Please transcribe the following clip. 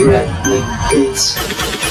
Red Wing